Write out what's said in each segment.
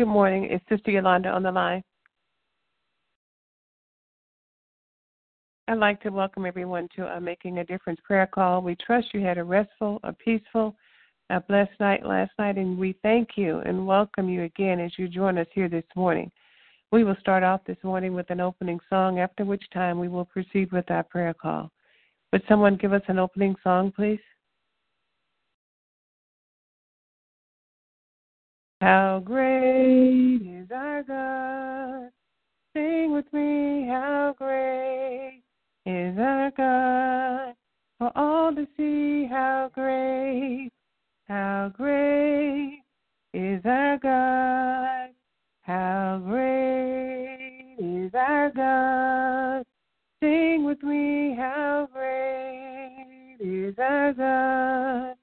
Good morning. It's Sister Yolanda on the line. I'd like to welcome everyone to a Making a Difference prayer call. We trust you had a restful, a peaceful, a blessed night last night, and we thank you and welcome you again as you join us here this morning. We will start off this morning with an opening song, after which time we will proceed with our prayer call. Would someone give us an opening song, please? How great is our God? Sing with me, how great is our God? For all to see how great, how great is our God? How great is our God? Sing with me, how great is our God?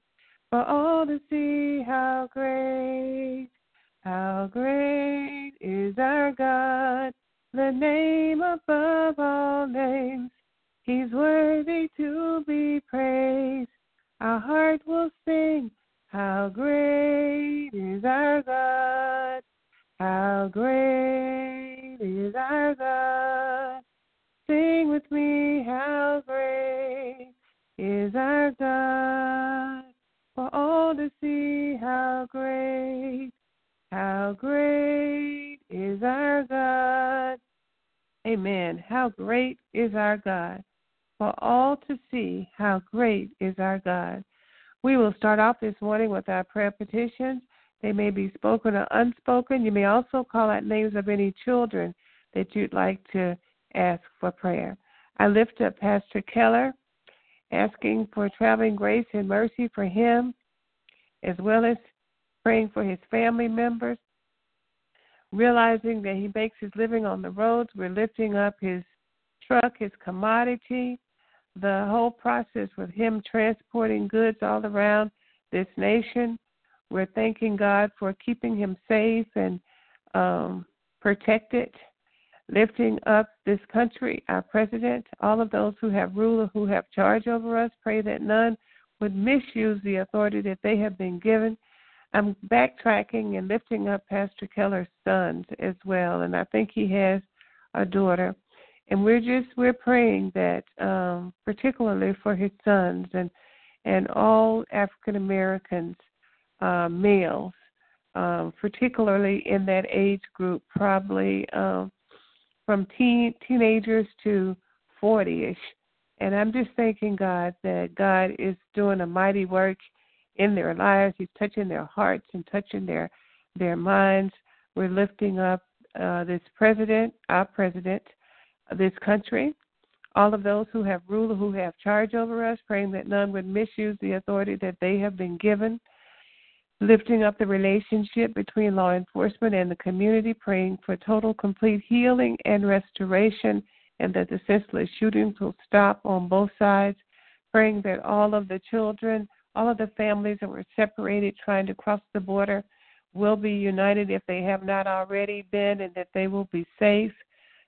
For all to see how great, how great is our God, the name above all names. He's worthy to be praised. Our heart will sing, how great is our God. How great is our God. Sing with me, how great is our God. For all to see how great, how great is our God. Amen. How great is our God. For all to see how great is our God. We will start off this morning with our prayer petitions. They may be spoken or unspoken. You may also call out names of any children that you'd like to ask for prayer. I lift up Pastor Keller, asking for traveling grace and mercy for him, as well as praying for his family members. Realizing that he makes his living on the roads, we're lifting up his truck, his commodity, the whole process with him transporting goods all around this nation. We're thanking God for keeping him safe and um, protected. lifting up this country, our president, all of those who have rule, who have charge over us. Pray that none would misuse the authority that they have been given. I'm backtracking and lifting up Pastor Keller's sons as well, and I think he has a daughter. And we're just we're praying that um, particularly for his sons and and all African Americans, uh, males, um, particularly in that age group, probably um, from teen teenagers to 40ish. And I'm just thanking God that God is doing a mighty work in their lives. He's touching their hearts and touching their their minds. We're lifting up uh, this president, our president, this country, all of those who have rule, who have charge over us, praying that none would misuse the authority that they have been given lifting up the relationship between law enforcement and the community, praying for total, complete healing and restoration, and that the senseless shootings will stop on both sides, praying that all of the children, all of the families that were separated trying to cross the border will be united if they have not already been, and that they will be safe.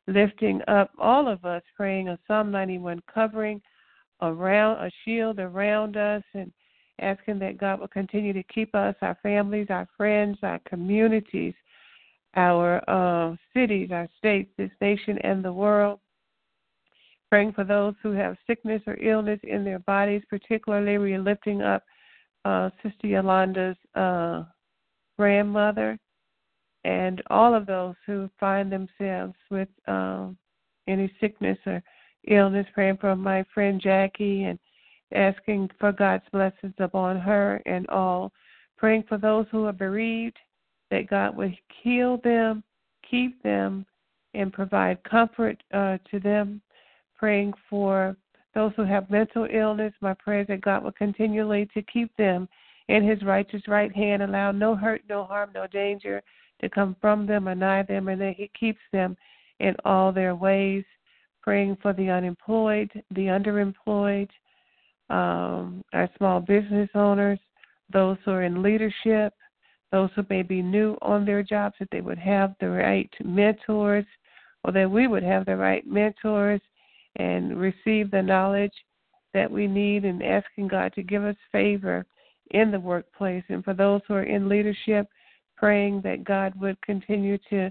Lifting up all of us, praying a Psalm 91 covering around, a shield around us, and asking that God will continue to keep us, our families, our friends, our communities, our uh, cities, our states, this nation, and the world. Praying for those who have sickness or illness in their bodies, particularly we're lifting up uh, Sister Yolanda's uh, grandmother and all of those who find themselves with um, any sickness or illness. Praying for my friend Jackie and asking for God's blessings upon her and all, praying for those who are bereaved, that God would heal them, keep them, and provide comfort uh, to them, praying for those who have mental illness. My prayer is that God will continually to keep them in His righteous right hand, allow no hurt, no harm, no danger to come from them or nigh them, and that He keeps them in all their ways. Praying for the unemployed, the underemployed, um, our small business owners, those who are in leadership, those who may be new on their jobs, that they would have the right mentors, or that we would have the right mentors and receive the knowledge that we need, and asking God to give us favor in the workplace. And for those who are in leadership, praying that God would continue to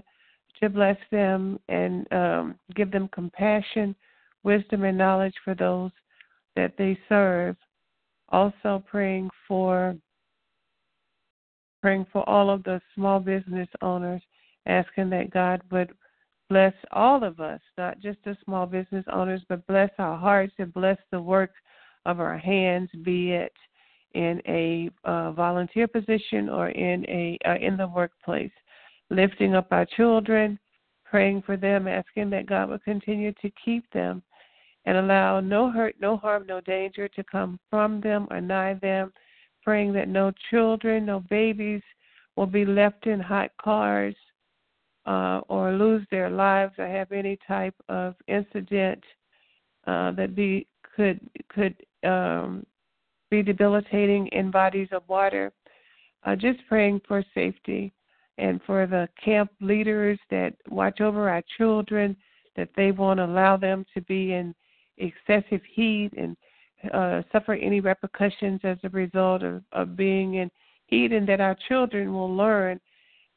to bless them and um, give them compassion, wisdom, and knowledge for those that they serve. Also praying for praying for all of the small business owners, asking that God would bless all of us, not just the small business owners, but bless our hearts and bless the work of our hands, be it in a uh, volunteer position or in a uh, in the workplace. Lifting up our children, praying for them, asking that God would continue to keep them and allow no hurt, no harm, no danger to come from them or nigh them, praying that no children, no babies will be left in hot cars uh, or lose their lives or have any type of incident uh, that be could could um, be debilitating in bodies of water. Uh, just praying for safety and for the camp leaders that watch over our children, that they won't allow them to be in excessive heat and uh, suffer any repercussions as a result of, of being in heat, and that our children will learn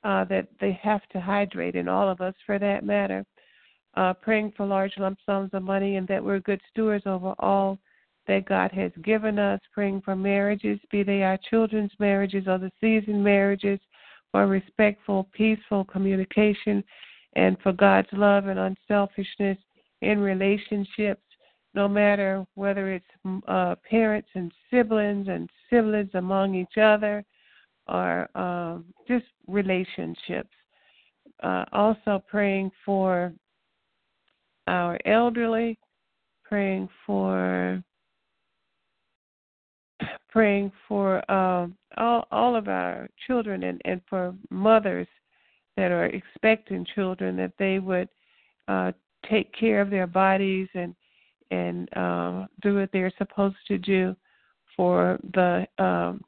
uh, that they have to hydrate, and all of us for that matter. Uh, praying for large lump sums of money and that we're good stewards over all that God has given us. Praying for marriages, be they our children's marriages or the seasoned marriages, for respectful, peaceful communication, and for God's love and unselfishness in relationships no matter whether it's uh, parents and siblings and siblings among each other or um, just relationships. Uh, also, praying for our elderly, praying for praying for um, all all of our children and, and for mothers that are expecting children that they would uh, take care of their bodies and and uh, do what they're supposed to do for the um,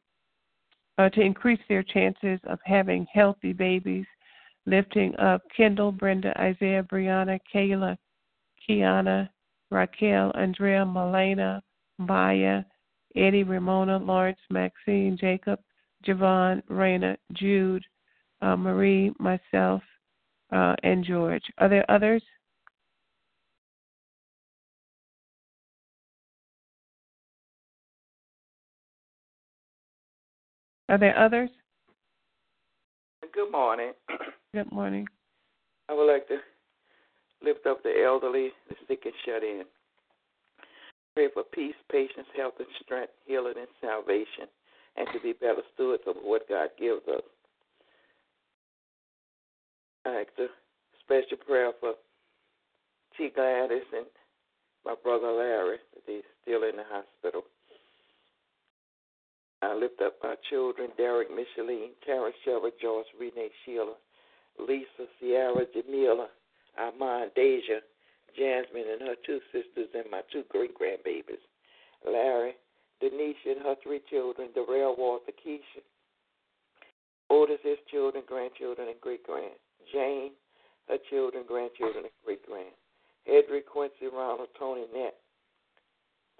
uh, to increase their chances of having healthy babies. lifting up Kendall, Brenda, Isaiah, Brianna, Kayla, Kiana, Raquel, Andrea, Malena, Maya, Eddie, Ramona, Lawrence, Maxine, Jacob, Javon, Raina, Jude, uh, Marie, myself, uh, and George. Are there others? Are there others? Good morning. Good morning. I would like to lift up the elderly, the sick, and shut in. Pray for peace, patience, health, and strength, healing, and salvation, and to be better stewards of what God gives us. I ask a special prayer for T. Gladys and my brother Larry, that they're still in the hospital. I lift up our children, Derek, Micheline, Karen, Shelby, Joyce, Renee, Sheila, Lisa, Sierra, Jamila, Armand, Deja, Jasmine and her two sisters, and my two great grandbabies, Larry, Denisha and her three children, Darrell, Walter, Keisha, Otis, his children, grandchildren, and great grand, Jane, her children, grandchildren, and great grand, Edric, Quincy, Ronald, Tony, Nett,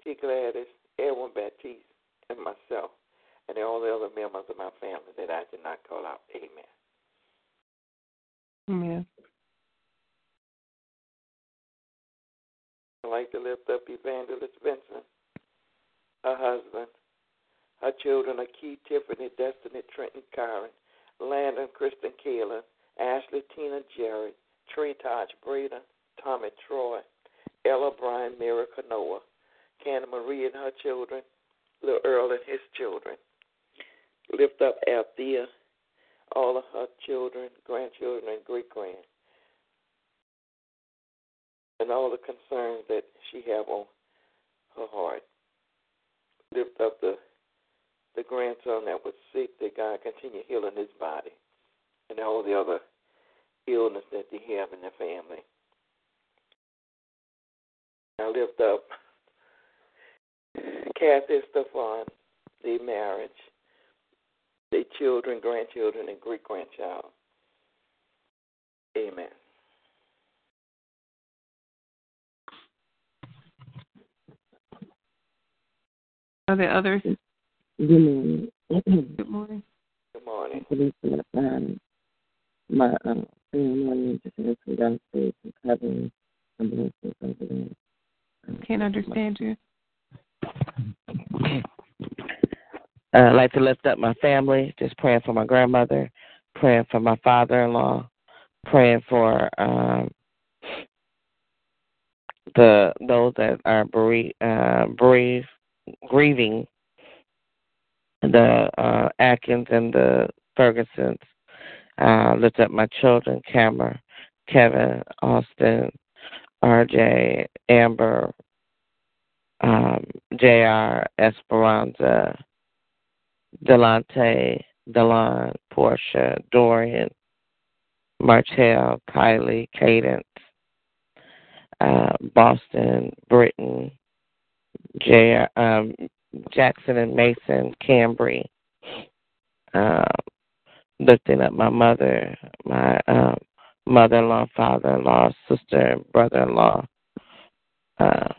T. Gladys, Edwin Baptiste, and myself and all the other members of my family that I did not call out. Amen. Amen. I'd like to lift up Evangelist Vincent, her husband, her children are Keith, Tiffany, Destiny, Trenton, Karen, Landon, Kristen, Kayla, Ashley, Tina, Jerry, Tree Taj, Breda, Tommy, Troy, Ella, Brian, Mary, Canoa, Canna Marie and her children, Little Earl and his children, lift up Althea, all of her children, grandchildren, and great grand, and all the concerns that she have on her heart. Lift up the the grandson that was sick, that God continue healing his body, and all the other illness that they have in their family. I lift up Kathy Stefan, the marriage, their children, grandchildren, and great grandchild. Amen. Are there others? Good morning. Good morning. Good morning. um, my uh, family just ask for God's faith and covering and blessings over them. Can't understand you. Uh, I'd like to lift up my family, just praying for my grandmother, praying for my father in law, praying for um, the those that are bereaved, uh, bereaved grieving the uh, Atkins and the Fergusons. Uh, lift up my children, Cameron, Kevin, Austin, RJ, Amber, um, JR, Esperanza, Delante, Delon, Portia, Dorian, Martell, Kylie, Cadence, uh, Boston, Britain, J. Um, Jackson and Mason, Cambry, uh, lifting up my mother, my um, mother-in-law, father-in-law, sister, brother-in-law, uh,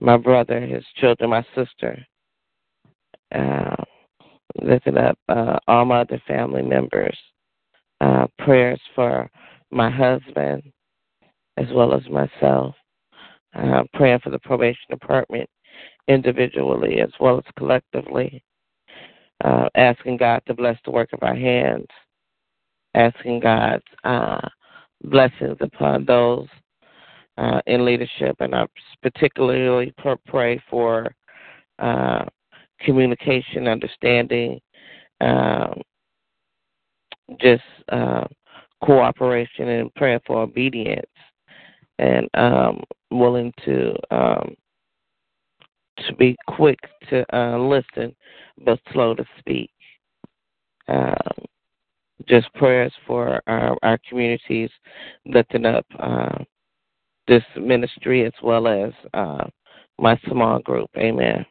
my brother, his children, my sister, uh, lifting up uh, all my other family members, uh, prayers for my husband as well as myself, uh, praying for the probation department individually as well as collectively, uh, asking God to bless the work of our hands, asking God's uh, blessings upon those uh, in leadership, and I particularly pray for uh, communication, understanding, um, just uh, cooperation, and praying for obedience, and um, willing to um, to be quick to uh, listen, but slow to speak. Um, just prayers for our, our communities, lifting up uh, this ministry as well as uh, my small group. Amen.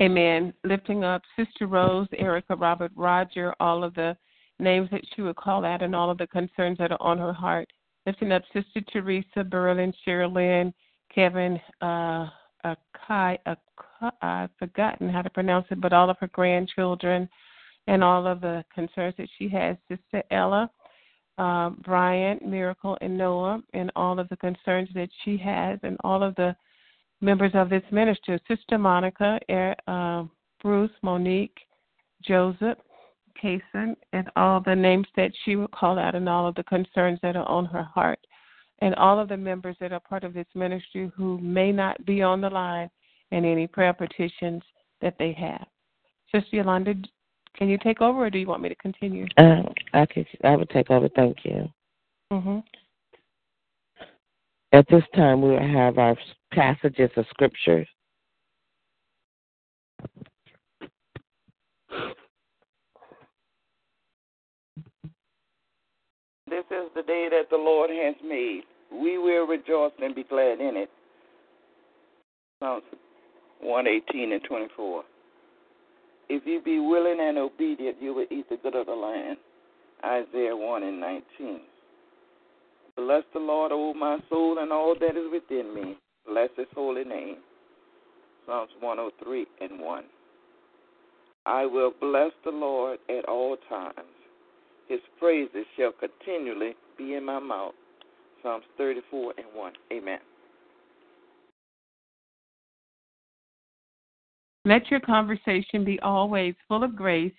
Amen. Lifting up Sister Rose, Erica, Robert, Roger, all of the names that she would call out and all of the concerns that are on her heart. Lifting up Sister Teresa, Berlin, Sherilyn, Kevin, uh, Akai, Akai, I've forgotten how to pronounce it, but all of her grandchildren and all of the concerns that she has. Sister Ella, uh, Brian, Miracle, and Noah, and all of the concerns that she has, and all of the members of this ministry Sister Monica, uh, Bruce, Monique, Joseph, Kason, and all the names that she will call out, and all of the concerns that are on her heart, and all of the members that are part of this ministry who may not be on the line, and any prayer petitions that they have. Sister Yolanda, can you take over, or do you want me to continue? Uh, I could. I would take over. Thank you. Mm-hmm. At this time, we will have our passages of scripture. This is the day that the Lord has made. We will rejoice and be glad in it. Psalms 118 and 24. If you be willing and obedient, you will eat the good of the land. Isaiah 1 and 19. Bless the Lord, O my soul, and all that is within me. Bless his holy name. Psalms 103 and 1. I will bless the Lord at all times. His praises shall continually be in my mouth. Psalms 34 and 1. Amen. Let your conversation be always full of grace,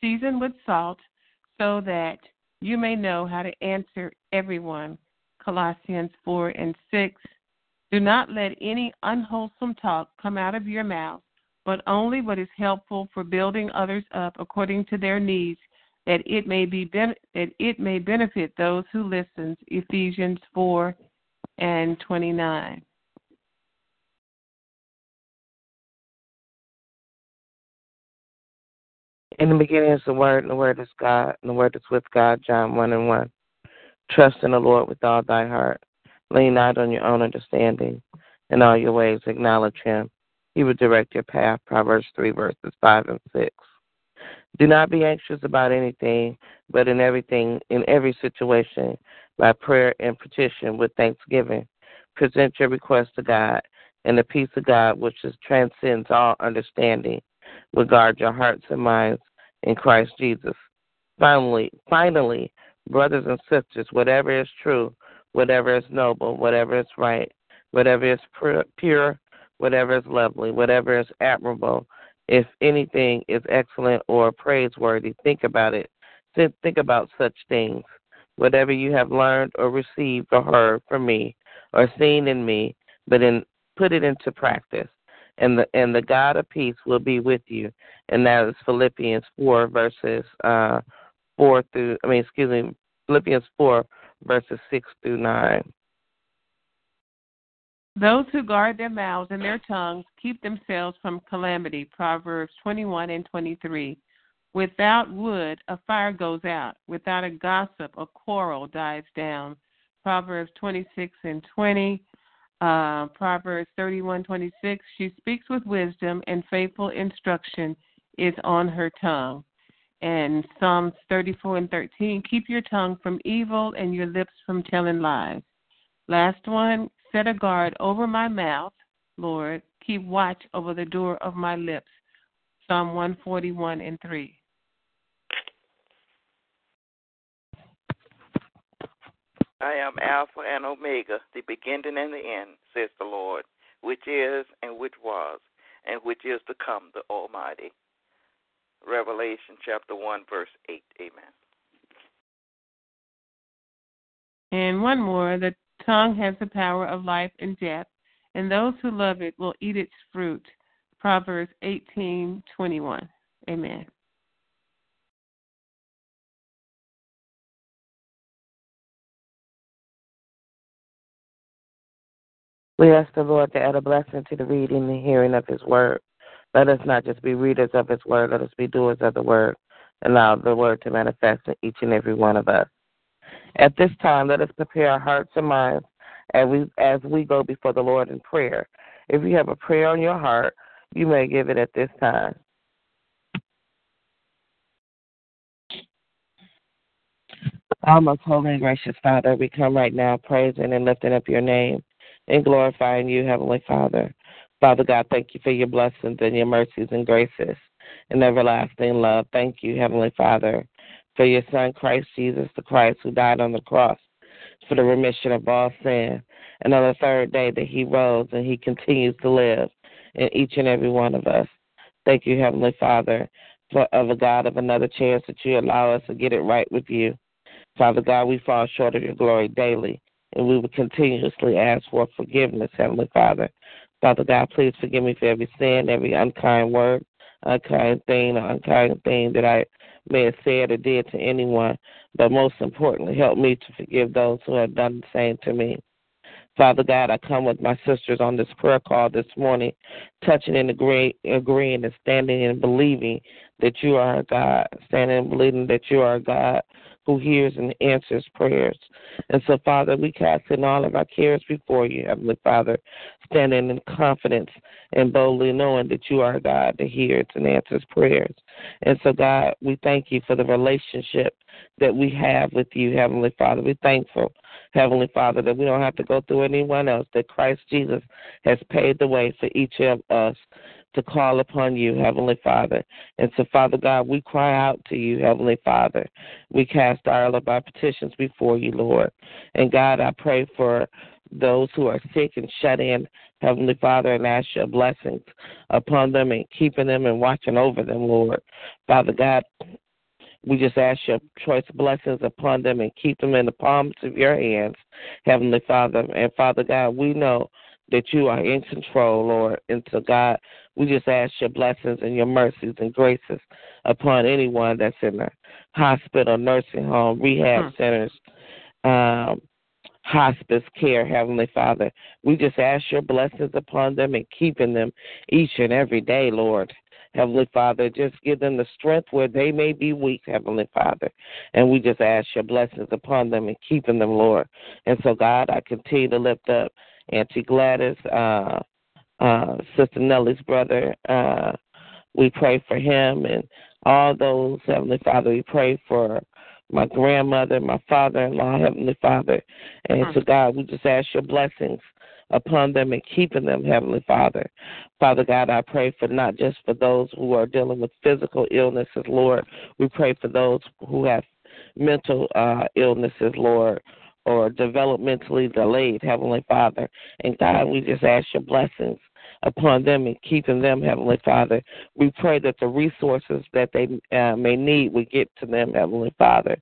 seasoned with salt, so that you may know how to answer everyone Colossians 4 and 6. Do not let any unwholesome talk come out of your mouth, but only what is helpful for building others up according to their needs, that it may be that it may benefit those who listen. Ephesians 4 and 29. In the beginning is the Word, and the Word is God, and the Word is with God. John 1 and 1. Trust in the Lord with all thy heart. Lean not on your own understanding. In all your ways acknowledge him. He will direct your path. Proverbs 3, verses 5 and 6. Do not be anxious about anything, but in everything, in every situation, by prayer and petition with thanksgiving, present your request to God, and the peace of God, which is, transcends all understanding, will guard your hearts and minds in Christ Jesus. Finally, finally, brothers and sisters, whatever is true, whatever is noble, whatever is right, whatever is pure, whatever is lovely, whatever is admirable, if anything is excellent or praiseworthy, think about it. Think about such things. Whatever you have learned or received or heard from me or seen in me, but in put it into practice. And the and the God of peace will be with you. And that is Philippians four verses uh 4 through, I mean, excuse me, Philippians 4, verses 6 through 9. Those who guard their mouths and their tongues keep themselves from calamity. Proverbs 21 and 23. Without wood, a fire goes out. Without a gossip, a quarrel dies down. Proverbs 26 and 20. Uh, Proverbs 31, 26. She speaks with wisdom, and faithful instruction is on her tongue and Psalms 34 and 13. Keep your tongue from evil and your lips from telling lies. Last one, set a guard over my mouth, Lord. Keep watch over the door of my lips. Psalm 141 and 3. I am Alpha and Omega, the beginning and the end, says the Lord, which is and which was and which is to come, the Almighty. Revelation chapter 1, verse 8. Amen. And one more the tongue has the power of life and death, and those who love it will eat its fruit. Proverbs 18:21. Amen. We ask the Lord to add a blessing to the reading and hearing of His word. Let us not just be readers of His Word, let us be doers of the Word. Allow the Word to manifest in each and every one of us. At this time, let us prepare our hearts and minds as we, as we go before the Lord in prayer. If you have a prayer on your heart, You may give it at this time. Our most holy and gracious Father, we come right now praising and lifting up your name and glorifying you, Heavenly Father. Father God, thank you for your blessings and your mercies and graces and everlasting love. Thank you, Heavenly Father, for your Son, Christ Jesus the Christ, who died on the cross for the remission of all sin. And on the third day that he rose and he continues to live in each and every one of us. Thank you, Heavenly Father, for of a God of another chance that you allow us to get it right with you. Father God, we fall short of your glory daily, and we will continuously ask for forgiveness, Heavenly Father. Father God, please forgive me for every sin, every unkind word, unkind thing, or unkind thing that I may have said or did to anyone. But most importantly, help me to forgive those who have done the same to me. Father God, I come with my sisters on this prayer call this morning, touching and agree, agreeing and standing and believing that you are God, standing and believing that you are God who hears and answers prayers. And so, Father, we cast in all of our cares before you, Heavenly Father, standing in confidence and boldly knowing that you are God that hears and answers prayers. And so, God, we thank you for the relationship that we have with you, Heavenly Father. We're thankful, Heavenly Father, that we don't have to go through anyone else, that Christ Jesus has paid the way for each of us to call upon you, Heavenly Father. And so, Father God, we cry out to you, Heavenly Father. We cast all of our petitions before you, Lord. And God, I pray for those who are sick and shut in, Heavenly Father, and ask your blessings upon them and keeping them and watching over them, Lord. Father God, we just ask your choice blessings upon them and keep them in the palms of your hands, Heavenly Father. And Father God, we know that you are in control, Lord. And so, God, we just ask your blessings and your mercies and graces upon anyone that's in the hospital, nursing home, rehab hmm. centers, um, hospice care, Heavenly Father. We just ask your blessings upon them and keeping them each and every day, Lord. Heavenly Father, just give them the strength where they may be weak, Heavenly Father. And we just ask your blessings upon them and keeping them, Lord. And so, God, I continue to lift up Auntie Gladys, uh, uh, Sister Nellie's brother. Uh, we pray for him and all those, Heavenly Father. We pray for my grandmother, my father in law, Heavenly Father. And so, God, we just ask your blessings upon them and keeping them, Heavenly Father. Father God, I pray for not just for those who are dealing with physical illnesses, Lord. We pray for those who have mental uh, illnesses, Lord or developmentally delayed, Heavenly Father. And God, we just ask your blessings upon them and keeping them, Heavenly Father. We pray that the resources that they uh, may need will get to them, Heavenly Father.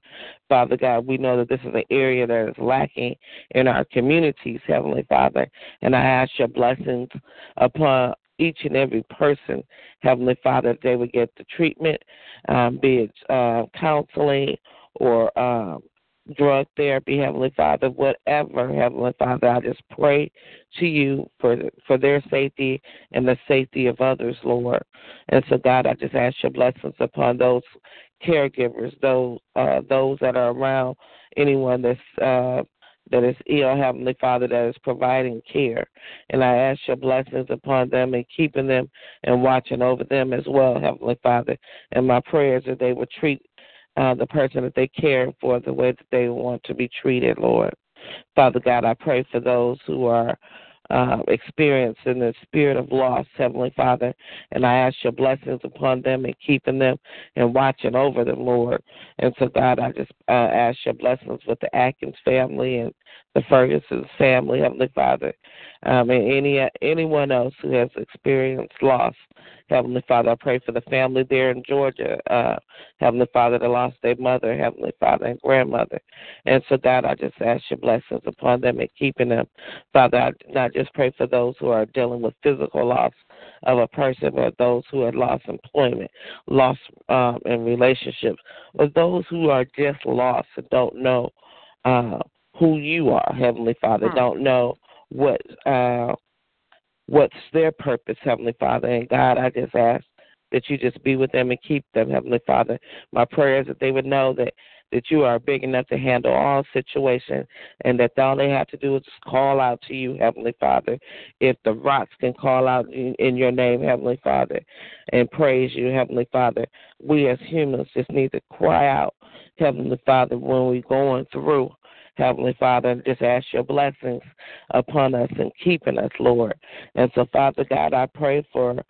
Father God, we know that this is an area that is lacking in our communities, Heavenly Father. And I ask your blessings upon each and every person, Heavenly Father, that they would get the treatment, um, be it uh, counseling or um, drug therapy, Heavenly Father, whatever, Heavenly Father, I just pray to you for for their safety and the safety of others, Lord. And so, God, I just ask your blessings upon those caregivers, those uh, those that are around anyone that's uh, that is ill, Heavenly Father, that is providing care. And I ask your blessings upon them and keeping them and watching over them as well, Heavenly Father. And my prayers that they would treat uh, the person that they care for the way that they want to be treated, Lord. Father God, I pray for those who are uh, experiencing the spirit of loss, Heavenly Father, and I ask your blessings upon them and keeping them and watching over them, Lord. And so, God, I just uh, ask your blessings with the Atkins family and the Ferguson family, Heavenly Father, um, and any anyone else who has experienced loss. Heavenly Father, I pray for the family there in Georgia. Uh, Heavenly Father, that lost their mother, Heavenly Father, and grandmother. And so, God, I just ask your blessings upon them and keeping them. Father, I not just pray for those who are dealing with physical loss of a person, but those who have lost employment, lost um, in relationships, or those who are just lost and don't know uh, who you are, Heavenly Father, don't know what uh, what's their purpose, Heavenly Father. And God, I just ask that you just be with them and keep them, Heavenly Father. My prayer is that they would know that that you are big enough to handle all situations, and that all they have to do is call out to you, Heavenly Father. If the rocks can call out in, in your name, Heavenly Father, and praise you, Heavenly Father, we as humans just need to cry out, Heavenly Father, when we're going through. Heavenly Father, just ask your blessings upon us and keeping us, Lord. And so, Father God, I pray for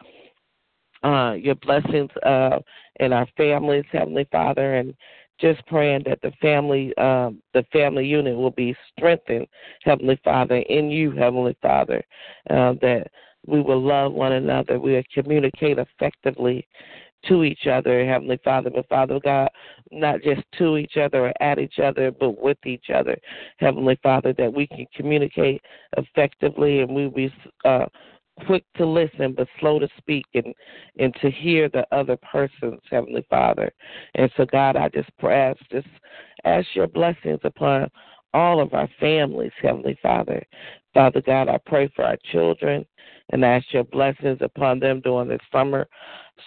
uh, your blessings uh, in our families, Heavenly Father, and just praying that the family, um, the family unit will be strengthened, Heavenly Father, in you, Heavenly Father, uh, that we will love one another, we will communicate effectively to each other, Heavenly Father, but Father God, not just to each other or at each other, but with each other, Heavenly Father, that we can communicate effectively and we be uh, quick to listen but slow to speak and and to hear the other person's heavenly father. And so god i just ask just ask your blessings upon all of our families heavenly father. Father god i pray for our children and ask your blessings upon them during the summer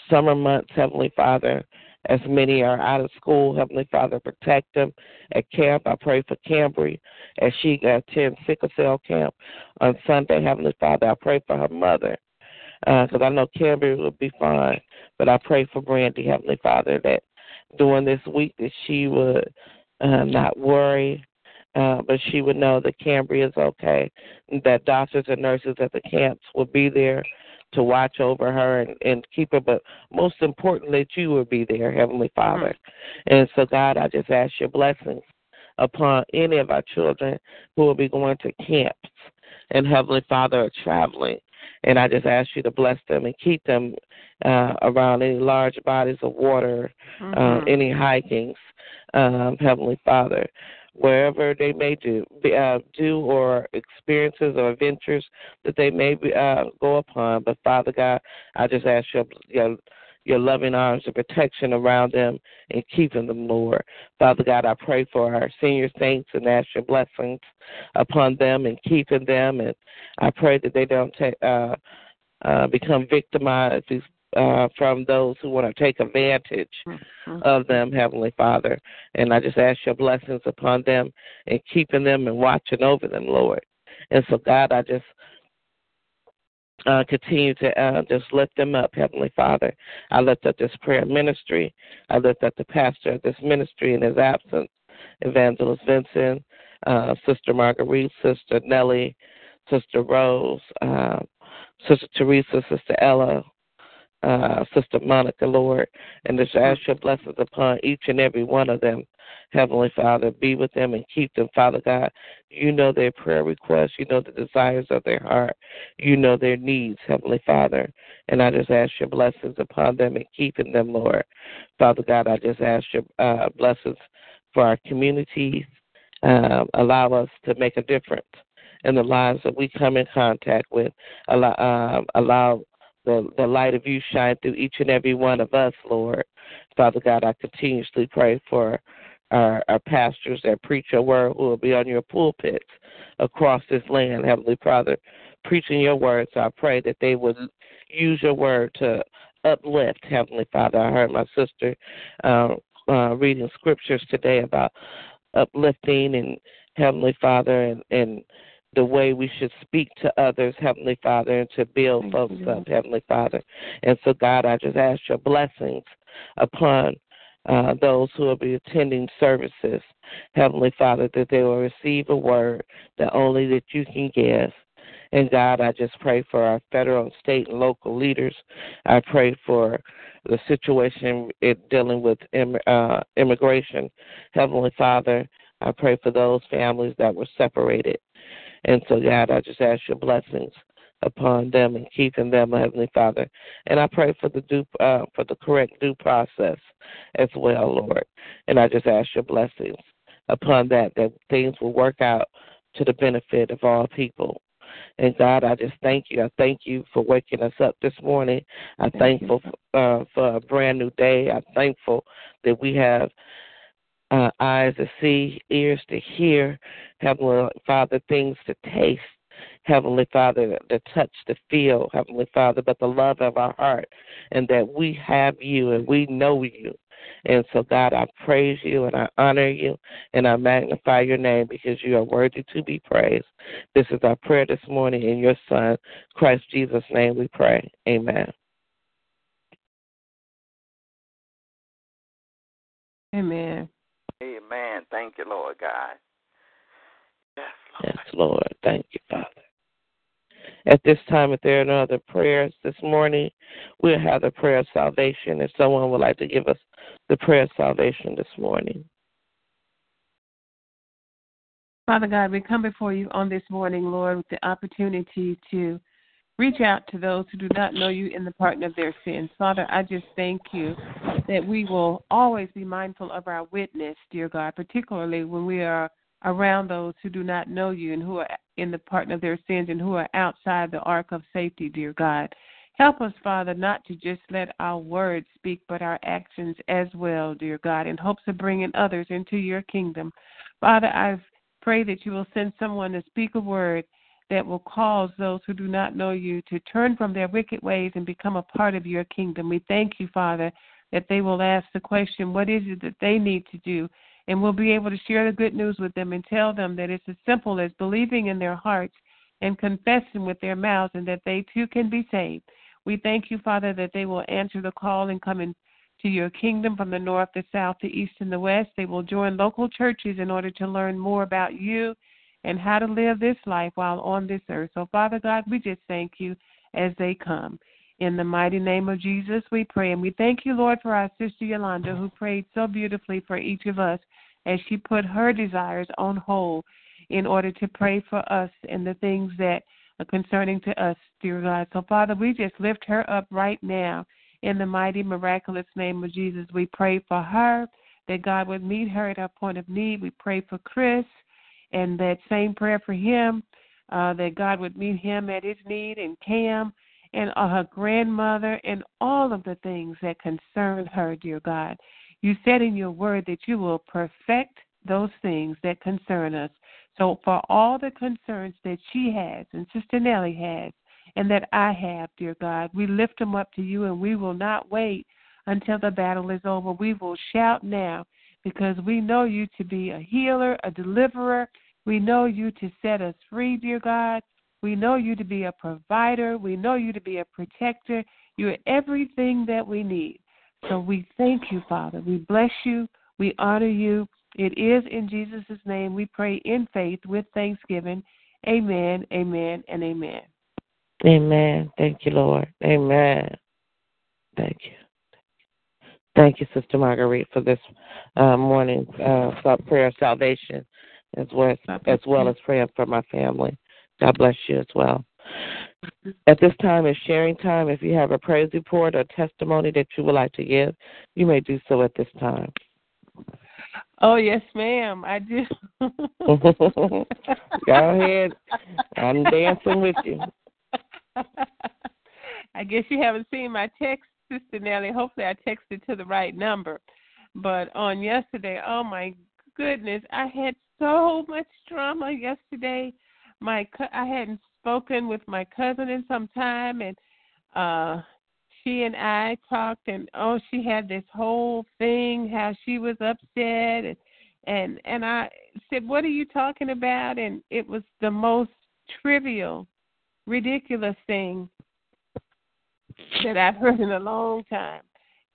summer months heavenly father as many are out of school. Heavenly Father, protect them at camp. I pray for Cambry as she attends sickle cell camp on Sunday. Heavenly Father, I pray for her mother because uh, I know Cambry will be fine. But I pray for Brandy, Heavenly Father, that during this week that she would uh, not worry, uh, but she would know that Cambry is okay, that doctors and nurses at the camps will be there to watch over her and, and keep her, but most importantly, that you will be there, Heavenly Father. Mm-hmm. And so, God, I just ask your blessings upon any of our children who will be going to camps and Heavenly Father are traveling. And I just ask you to bless them and keep them uh, around any large bodies of water, uh, mm-hmm. uh, any hikings, um, Heavenly Father wherever they may do uh, do or experiences or adventures that they may be, uh, go upon. But Father God, I just ask your, your your loving arms and protection around them and keeping them, Lord. Father God, I pray for our senior saints and ask your blessings upon them and keeping them. And I pray that they don't take, uh, uh, become victimized uh, from those who want to take advantage mm-hmm. of them, Heavenly Father. And I just ask your blessings upon them and keeping them and watching over them, Lord. And so, God, I just uh, continue to uh, just lift them up, Heavenly Father. I lift up this prayer ministry. I lift up the pastor of this ministry in his absence, Evangelist Vincent, uh, Sister Marguerite, Sister Nellie, Sister Rose, uh, Sister Teresa, Sister Ella, uh, Sister Monica, Lord, and just ask your blessings upon each and every one of them. Heavenly Father, be with them and keep them, Father God. You know their prayer requests. You know the desires of their heart. You know their needs, Heavenly Father. And I just ask your blessings upon them and keeping them, Lord. Father God, I just ask your uh, blessings for our communities. Um, allow us to make a difference in the lives that we come in contact with. Allow, um, allow the, the light of you shine through each and every one of us, Lord. Father God, I continuously pray for our, our pastors that preach your word who will be on your pulpits across this land, Heavenly Father, preaching your word. So I pray that they would use your word to uplift, Heavenly Father. I heard my sister uh, uh, reading scriptures today about uplifting and Heavenly Father and, and the way we should speak to others, Heavenly Father, and to build Thank folks you. up, Heavenly Father. And so, God, I just ask your blessings upon uh, those who will be attending services, Heavenly Father, that they will receive a word that only that you can give. And God, I just pray for our federal, state, and local leaders. I pray for the situation dealing with Im- uh, immigration. Heavenly Father, I pray for those families that were separated. And so, God, I just ask your blessings upon them and keeping them, Heavenly Father. And I pray for the due, uh, for the correct due process as well, Lord. And I just ask your blessings upon that, that things will work out to the benefit of all people. And God, I just thank you. I thank you for waking us up this morning. I'm thankful for, uh, for a brand new day. I'm thankful that we have uh, eyes to see, ears to hear, Heavenly Father, things to taste, Heavenly Father, the touch, to feel, Heavenly Father, but the love of our heart, and that we have you and we know you, And so, God, I praise you and I honor you and I magnify your name because you are worthy to be praised. This is our prayer this morning in your Son, Christ Jesus' name we pray. Amen. Amen. Amen. Thank you, Lord God. Yes, Lord. Yes, Lord. Thank you, Father. At this time, if there are no other prayers this morning, we'll have the prayer of salvation. If someone would like to give us the prayer of salvation this morning. Father God, we come before you on this morning, Lord, with the opportunity to reach out to those who do not know you in the pardon of their sins. Father, I just thank you that we will always be mindful of our witness, dear God, particularly when we are around those who do not know you and who are in the pardon of their sins and who are outside the ark of safety, dear God. Help us, Father, not to just let our words speak, but our actions as well, dear God, in hopes of bringing others into your kingdom. Father, I pray that you will send someone to speak a word that will cause those who do not know you to turn from their wicked ways and become a part of your kingdom. We thank you, Father, that they will ask the question, what is it that they need to do? And we'll be able to share the good news with them and tell them that it's as simple as believing in their hearts and confessing with their mouths and that they too can be saved. We thank you, Father, that they will answer the call and come into your kingdom from the north, the south, the east, and the west. They will join local churches in order to learn more about you and how to live this life while on this earth. So, Father God, we just thank you as they come. In the mighty name of Jesus, we pray. And we thank you, Lord, for our sister Yolanda, who prayed so beautifully for each of us as she put her desires on hold in order to pray for us and the things that are concerning to us, dear God. So, Father, we just lift her up right now in the mighty, miraculous name of Jesus. We pray for her, that God would meet her at her point of need. We pray for Chris and that same prayer for him, uh, that God would meet him at his need, and Cam, and uh, her grandmother, and all of the things that concern her, dear God. You said in your word that you will perfect those things that concern us. So, for all the concerns that she has, and Sister Nellie has, and that I have, dear God, we lift them up to you, and we will not wait until the battle is over. We will shout now because we know you to be a healer, a deliverer. We know you to set us free, dear God. We know you to be a provider. We know you to be a protector. You are everything that we need. So we thank you, Father. We bless you. We honor you. It is in Jesus' name we pray in faith with thanksgiving. Amen, amen, and amen. Amen. Thank you, Lord. Amen. Thank you. Thank you, Sister Marguerite, for this uh, morning uh, prayer of salvation, as well as, as well as prayer for my family. God bless you as well. At this time is sharing time. If you have a praise report or testimony that you would like to give, you may do so at this time. Oh yes, ma'am. I do. Go ahead. I'm dancing with you. I guess you haven't seen my text Sister Nellie. Hopefully, I texted to the right number. But on yesterday, oh my goodness, I had so much drama yesterday. My I hadn't spoken with my cousin in some time, and uh she and I talked, and oh, she had this whole thing how she was upset, and and and I said, "What are you talking about?" And it was the most trivial, ridiculous thing that I've heard in a long time.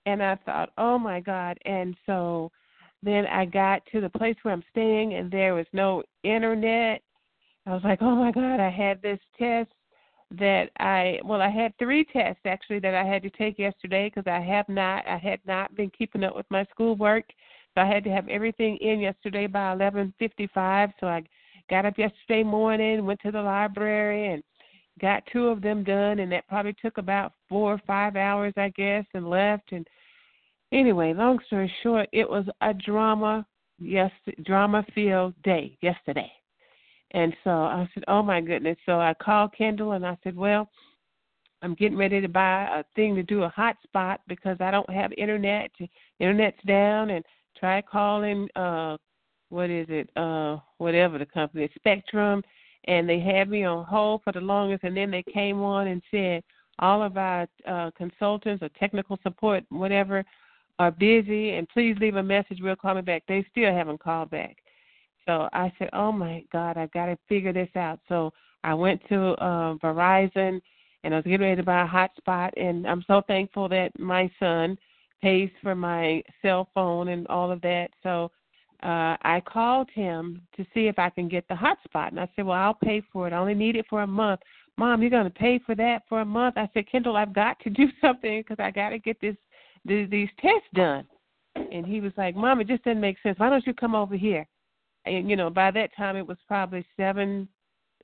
And I thought, oh my God. And so then I got to the place where I'm staying and there was no internet. I was like, oh my God, I had this test that I, well, I had three tests actually that I had to take yesterday because I have not, I had not been keeping up with my schoolwork. So I had to have everything in yesterday by 11:55. So I got up yesterday morning, went to the library, and got two of them done, and that probably took about four or five hours, I guess, and left. And anyway, long story short, it was a drama, yes, drama filled day yesterday. And so I said, "Oh my goodness!" So I called Kendall and I said, "Well, I'm getting ready to buy a thing to do a hotspot because I don't have internet. Internet's down, and try calling uh, what is it? Uh, whatever the company, Spectrum." and they had me on hold for the longest and then they came on and said all of our uh, consultants or technical support whatever are busy and please leave a message. We'll call me back. They still haven't called back. So I said, oh my God, I've got to figure this out. So I went to uh, Verizon and I was getting ready to buy a hotspot. And I'm so thankful that my son pays for my cell phone and all of that. So uh, I called him to see if I can get the hotspot. And I said, well, I'll pay for it. I only need it for a month. Mom, you're going to pay for that for a month? I said, Kendall, I've got to do something because I got to get this these, these tests done. And he was like, Mom, it just doesn't make sense. Why don't you come over here? And you know, by that time it was probably seven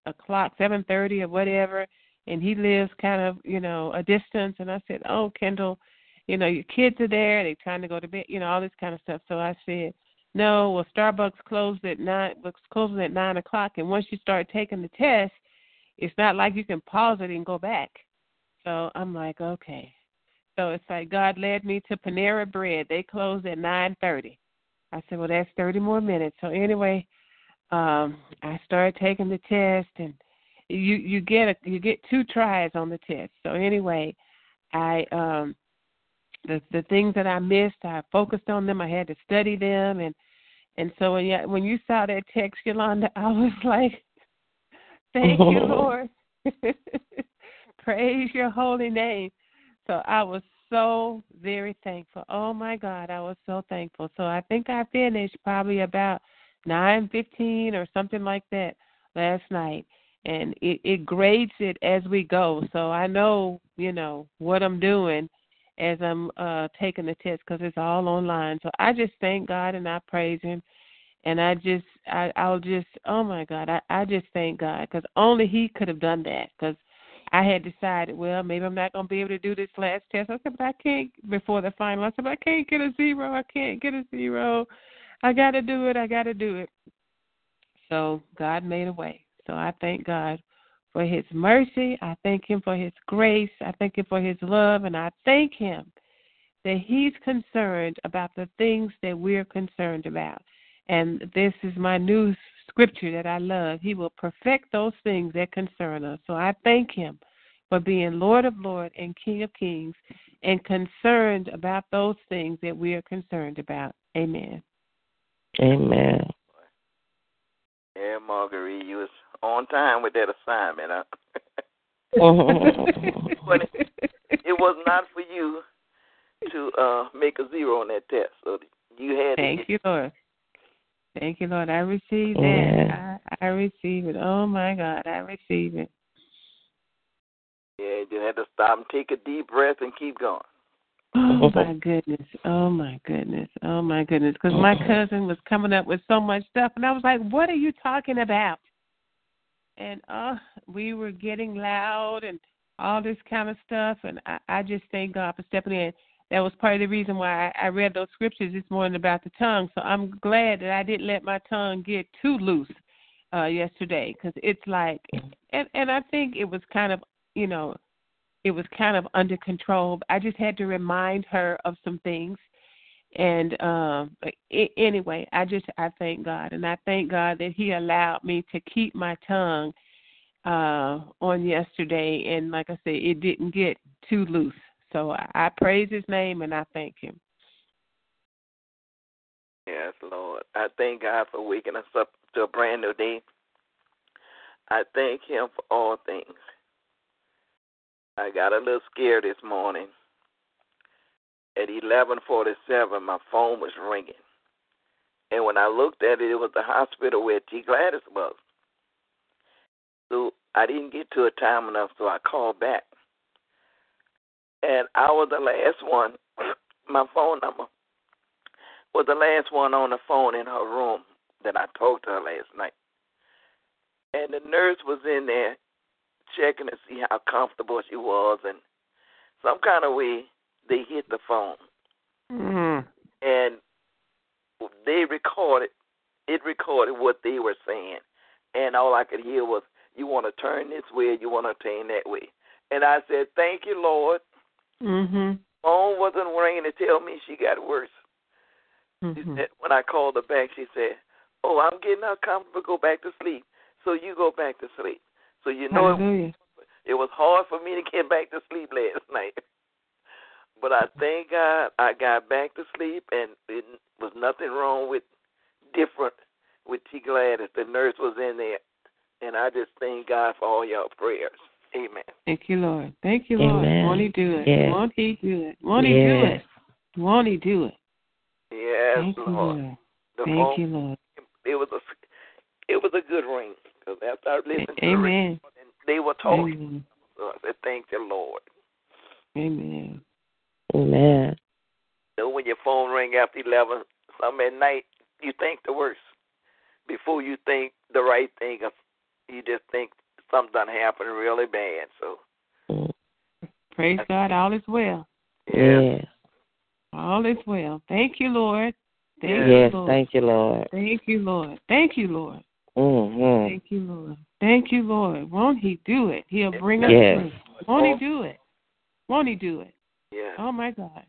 o'clock, seven thirty or whatever. And he lives kind of, you know, a distance. And I said, Oh, Kendall, you know, your kids are there. They're trying to go to bed. You know, all this kind of stuff. So I said, No, well, Starbucks closed at nine. Closing at nine o'clock. And once you start taking the test, it's not like you can pause it and go back. So I'm like, okay. So it's like God led me to Panera Bread. They closed at nine thirty. I said, well, that's thirty more minutes. So anyway, um, I started taking the test, and you you get a you get two tries on the test. So anyway, I um, the the things that I missed, I focused on them. I had to study them, and and so when you, when you saw that text, Yolanda, I was like, thank you, Lord. Praise your holy name. So I was so very thankful. Oh my God, I was so thankful. So I think I finished probably about nine fifteen or something like that last night, and it, it grades it as we go. So I know you know what I'm doing as I'm uh taking the test because it's all online. So I just thank God and I praise Him, and I just I I'll just oh my God I I just thank God because only He could have done that because I had decided, well, maybe I'm not going to be able to do this last test. I said, but I can't before the final. I said, but I can't get a zero. I can't get a zero. I got to do it. I got to do it. So God made a way. So I thank God for His mercy. I thank Him for His grace. I thank Him for His love. And I thank Him that He's concerned about the things that we're concerned about. And this is my new scripture that I love. He will perfect those things that concern us. So I thank him for being Lord of Lords and King of Kings and concerned about those things that we are concerned about. Amen. Amen. Yeah, Marguerite, you was on time with that assignment. Huh? but it, it was not for you to uh make a zero on that test. So you had Thank to you, Lord. Thank you, Lord. I receive that. I, I receive it. Oh my God, I receive it. Yeah, you had to stop and take a deep breath and keep going. Oh my goodness. Oh my goodness. Oh my goodness. Because my cousin was coming up with so much stuff, and I was like, "What are you talking about?" And uh, we were getting loud and all this kind of stuff, and I, I just thank God for stepping in that was part of the reason why I, read those scriptures this morning about the tongue. So I'm glad that I didn't let my tongue get too loose uh yesterday because it's like, and and I think it was kind of, you know, it was kind of under control. I just had to remind her of some things. And it, anyway, I just I thank God and I thank God that He allowed me to keep my tongue uh on yesterday and like I said, it didn't get too loose. So I, I praise his name and I thank him. Yes, Lord. I thank God for waking us up to a brand new day. I thank him for all things. I got a little scared this morning. At 11:47, my phone was ringing, and when I looked at it, it was the hospital where T. Gladys was. So I didn't get to it time enough, so I called back and I was the last one. My phone number was the last one on the phone in her room that I talked to her last night. And the nurse was in there checking to see how comfortable she was, and some kind of way they hit the phone, mm-hmm. and they recorded. It recorded what they were saying, and all I could hear was, "You want to turn this way, you want to turn that way." And I said, "Thank you, Lord." Mhm. Phone wasn't ringing to tell me she got worse. Mm-hmm. Said, when I called her back, she said, "Oh, I'm getting uncomfortable. Go back to sleep." So you go back to sleep. So you know it, it was hard for me to get back to sleep last night. But I thank God I got back to sleep and it was nothing wrong with different with T Gladys. The nurse was in there. And I just thank God for all your prayers. Amen. Thank you, Lord. Thank you, Lord. Amen. Won't He do it? Yes. Won't He do it? Won't He do it? Won't He do it? Yes, Thank you, Lord. Lord. The Thank phone, you, Lord. it was a it was a good ring because after I listened to the Amen. ring, they were talking. Amen. So I said, "Thank you, Lord." Amen. Amen. You know when your phone ring after eleven, some at night, you think the worst before you think the right thing. Of, you just think something done happened really bad. So Mm. Praise God. All is well. yeah, Yes. All is well. Thank you, Lord. Thank Yes. you, Lord. Thank you, Lord. Thank you, Lord. Thank you, Lord. Mm-hmm. Thank you, Lord. Thank you, Lord. Won't He do it? He'll bring us Yes. through. Won't He do it? Won't He do it? yeah. Oh my God.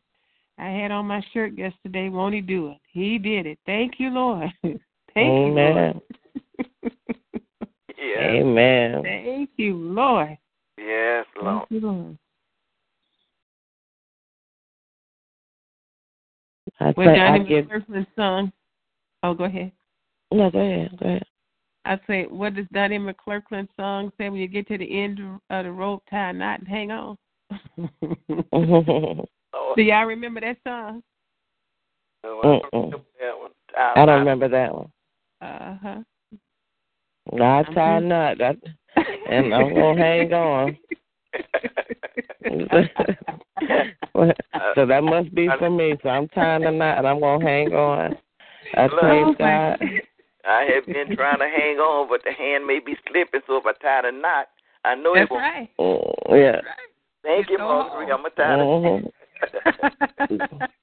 I had on my shirt yesterday. Won't He do it? He did it. Thank you, Lord. Thank Amen. you, Lord. Yes, Amen. Thank you, Lord. yes, Lord. Thank you, Lord. I What think Johnny give. McClurkin sung. Oh, go ahead. No, go ahead. Go ahead. I say, what does Donnie McClurkin song say when you get to the end of the rope, tie a knot and hang on? Do y'all remember that song? No, I don't remember that one. I don't remember that one. Uh huh. No, I I'm tie a knot, that, and I'm gonna hang on. so that must be for me. So I'm tying a knot, and I'm gonna hang on. I Look. praise God. I have been trying to hang on, but the hand may be slipping. So if I tie the knot, I know That's it won't. right. Mm, yeah. Thank It's you, so I'm gonna tie the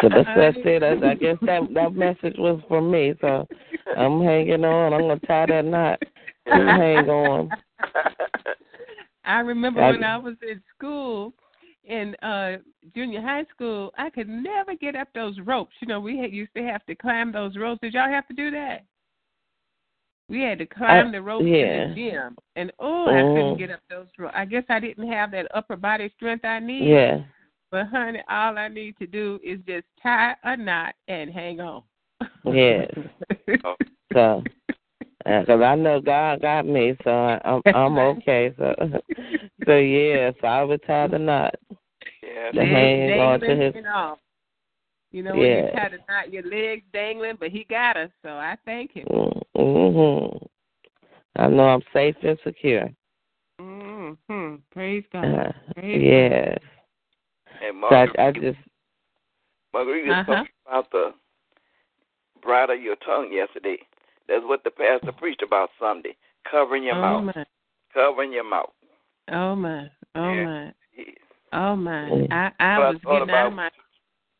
So that's that's it. That's, I guess that that message was for me. So I'm hanging on. I'm gonna tie that knot. You hang on. I remember I- when I was in school, in uh junior high school, I could never get up those ropes. You know, we had, used to have to climb those ropes. Did y'all have to do that? We had to climb I- the ropes yeah. in the gym, and oh, I couldn't Mhm. get up those ropes. I guess I didn't have that upper body strength I need. Yeah. But honey, all I need to do is just tie a knot and hang on. Yes. So, because I know God got me, so I, I'm I'm okay. So, so yeah. So I would tie the knot. yes. The hang on to dangling his- and all. You know, when Yeah. you tie the knot, your legs dangling, but he got us, so I thank him. Mm-hmm. I know I'm safe and secure. Mm-hmm. Praise God. Uh, Praise yes. And So I, I just Marguerite Uh-huh. talking about the bridle of your tongue yesterday. That's what the pastor preached about Sunday. Covering your oh mouth. my, Covering your mouth. oh my, oh Yeah. my, oh my. Mm. I I Well, I was thought getting out of my.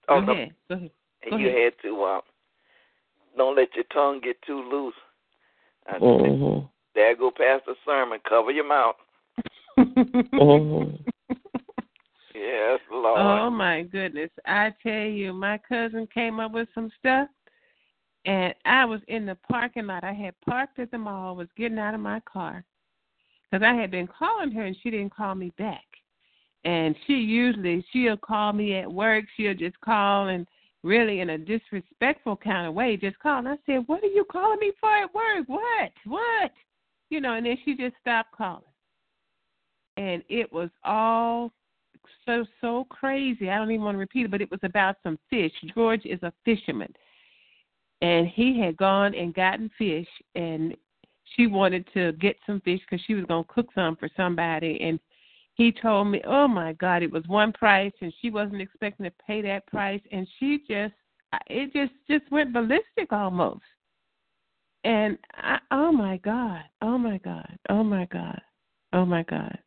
Oh, Go no. ahead. Go ahead. And Go you had to um, don't let your tongue get too loose. I hmm There go past the sermon. Cover your mouth. hmm Yes, Lord. Oh my goodness! I tell you, my cousin came up with some stuff, and I was in the parking lot. I had parked at the mall, was getting out of my car, because I had been calling her and she didn't call me back. And she usually she'll call me at work. She'll just call and really in a disrespectful kind of way, just call. And I said, "What are you calling me for at work? What? What?" You know. And then she just stopped calling, and it was all so so crazy. I don't even want to repeat it, but it was about some fish. George is a fisherman, and he had gone and gotten fish, and she wanted to get some fish because she was going to cook some for somebody, and he told me, "Oh my God, it was one price, and she wasn't expecting to pay that price, and she just it just just went ballistic almost." And I, oh my God, oh my God, oh my God, oh my God.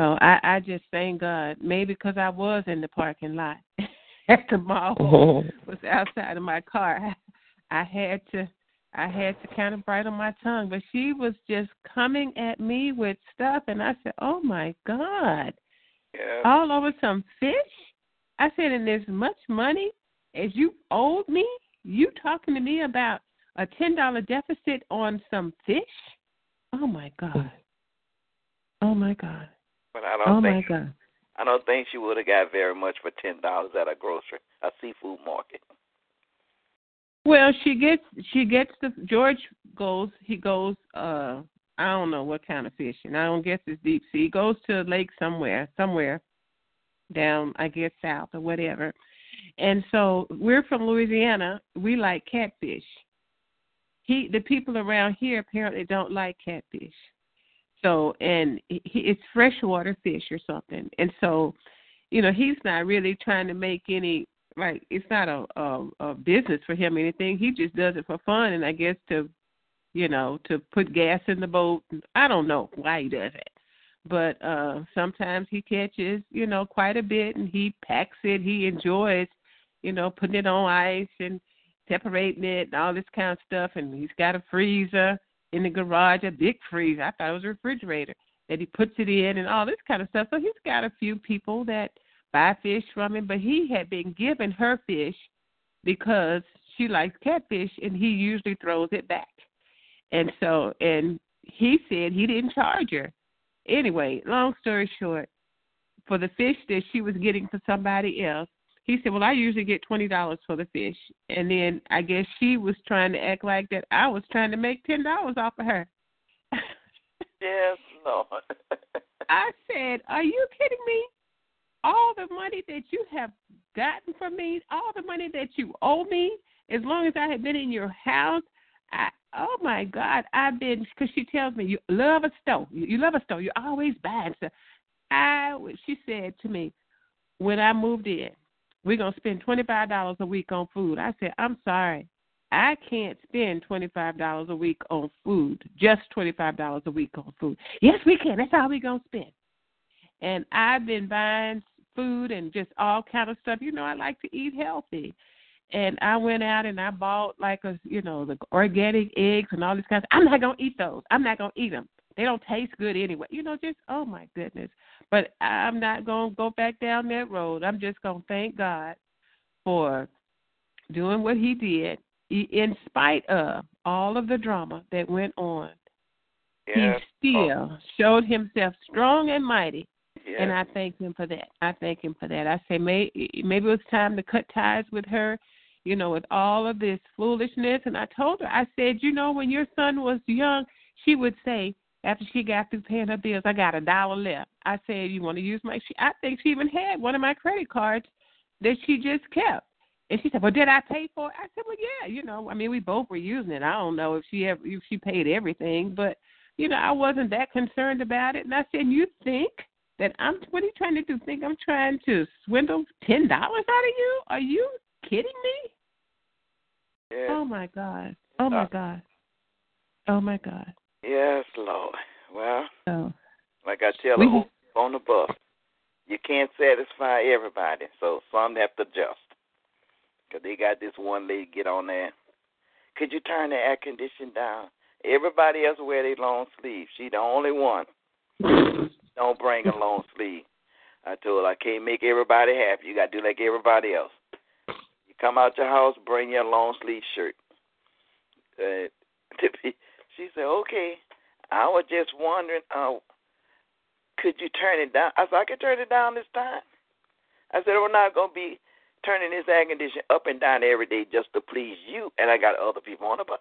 So I, I just thank God. Maybe because I was in the parking lot at the mall, oh. was outside of my car. I, I had to, I had to kind of bridle my tongue. But she was just coming at me with stuff, and I said, "Oh my God!" Yeah. All over some fish. I said, "And as much money as you owed me, you talking to me about a ten dollar deficit on some fish? Oh my God! Oh my God!" But I don't Oh my think God. I don't think she would have got very much for ten dollars at a grocery, a seafood market. Well, she gets she gets the George goes he goes uh I don't know what kind of fishing. I don't guess it's deep sea. He goes to a lake somewhere, somewhere down I guess south or whatever. And so we're from Louisiana. We like catfish. He the people around here apparently don't like catfish. So and he, it's freshwater fish or something. And so, you know, he's not really trying to make any like it's not a, a a business for him or anything. He just does it for fun and I guess to you know, to put gas in the boat. I don't know why he does it. But uh sometimes he catches, you know, quite a bit and he packs it. He enjoys, you know, putting it on ice and separating it and all this kind of stuff and he's got a freezer in the garage, a big freezer. I thought it was a refrigerator that he puts it in and all this kind of stuff. So he's got a few people that buy fish from him, but he had been giving her fish because she likes catfish and he usually throws it back. And so and he said he didn't charge her. Anyway, long story short, for the fish that she was getting for somebody else, he said, Well, I usually get twenty dollars for the fish and then I guess she was trying to act like that I was trying to make ten dollars off of her. yes, Lord. I said, Are you kidding me? all the money that you have gotten from me, all the money that you owe me, as long as I have been in your house, I oh my God, I've been because she tells me you love a store, you, you love a store, you're always buying stuff. I she said to me when I moved in, we're gonna spend twenty five dollars a week on food. I said, I'm sorry, I can't spend twenty five dollars a week on food, just twenty five dollars a week on food. Yes, we can. That's all we're gonna spend and I've been buying food and just all kind of stuff. You know, I like to eat healthy. And I went out and I bought like a you know the organic eggs and all these kinds. Of, I'm not gonna eat those. I'm not gonna eat them. They don't taste good anyway. You know, just oh my goodness. But I'm not gonna go back down that road. I'm just gonna thank God for doing what He did, in spite of all of the drama that went on. Yes. He still oh. showed Himself strong and mighty Yes. and I thank him for that. I thank him for that. I say may, maybe it was time to cut ties with her, you know, with all of this foolishness. And I told her, I said, you know, when your son was young, she would say after she got through paying her bills, I got a dollar left. I said, you want to use my? She, I think she even had one of my credit cards that she just kept. And she said, "Well, did I pay for it?" I said, "Well, yeah. You know, I mean, we both were using it. I don't know if she ever if she paid everything, but you know, I wasn't that concerned about it." And I said, "You think that I'm what are you trying to do? Think I'm trying to swindle ten dollars out of you? Are you kidding me? Yes. Oh my oh God. Oh my God. Oh my God. Yes, Lord. Well, So like I tell We- the who on the bus, you can't satisfy everybody, so some have to adjust. Cause they got this one lady get on there. Could you turn the air condition down? Everybody else wear their long sleeves. She the only one don't bring a long sleeve. I told her I can't make everybody happy. You got to do like everybody else. You come out your house, bring your long sleeve shirt. Uh, she said, "Okay." I was just wondering, uh, could you turn it down? I said, "I can turn it down this time." I said, "We're not gonna be turning this air conditioner up and down every day just to please you, and I got other people on the bus."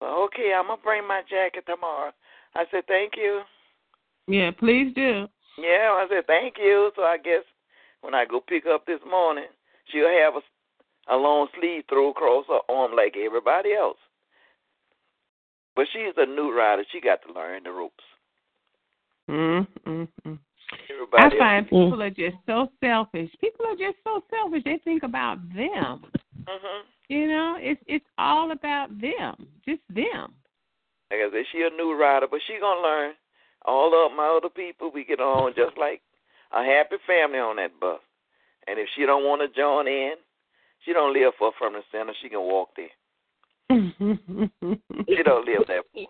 Well, okay, I'm gonna bring my jacket tomorrow. I said, "Thank you." yeah, please do. Yeah, I said thank you. So I guess when I go pick up this morning, she'll have a, a long sleeve throw across her arm like everybody else. But she's a new rider. She got to learn the ropes. Mm, mm, mm. Everybody I else- find people are just so selfish. People are just so selfish. They think about them. Mhm. You know, it's it's all about them, just them. Like I said, she a new rider, but she gonna learn. All of my other people, we get on just like a happy family on that bus. And if she don't want to join in, she don't live far from the center. She can walk there. She don't live that far.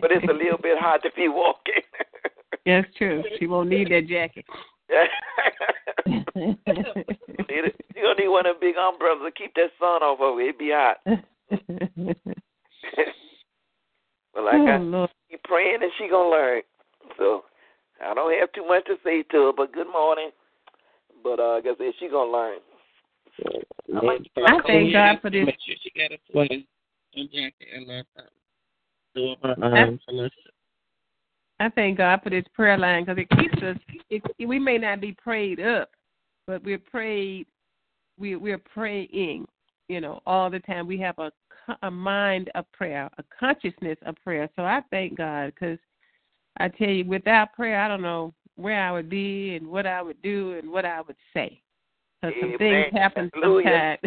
But it's a little bit hard to be walking. That's true. She won't need that jacket. You gonna need one of them big umbrellas to keep that sun off of her. it. It be hot. well, like oh, I Lord. keep praying and she gonna learn. So I don't have too much to say to her, but good morning. But uh, like I said, she gonna learn. I thank God for this. Make sure she got a swing and jacket and laptop. Do um. I thank God for this prayer line because it keeps us. It, we may not be prayed up, but we're prayed. We we're praying. You know, all the time. We have a a mind of prayer, a consciousness of prayer. So I thank God because I tell you, without prayer, I don't know where I would be and what I would do and what I would say. Because some things happen sometimes.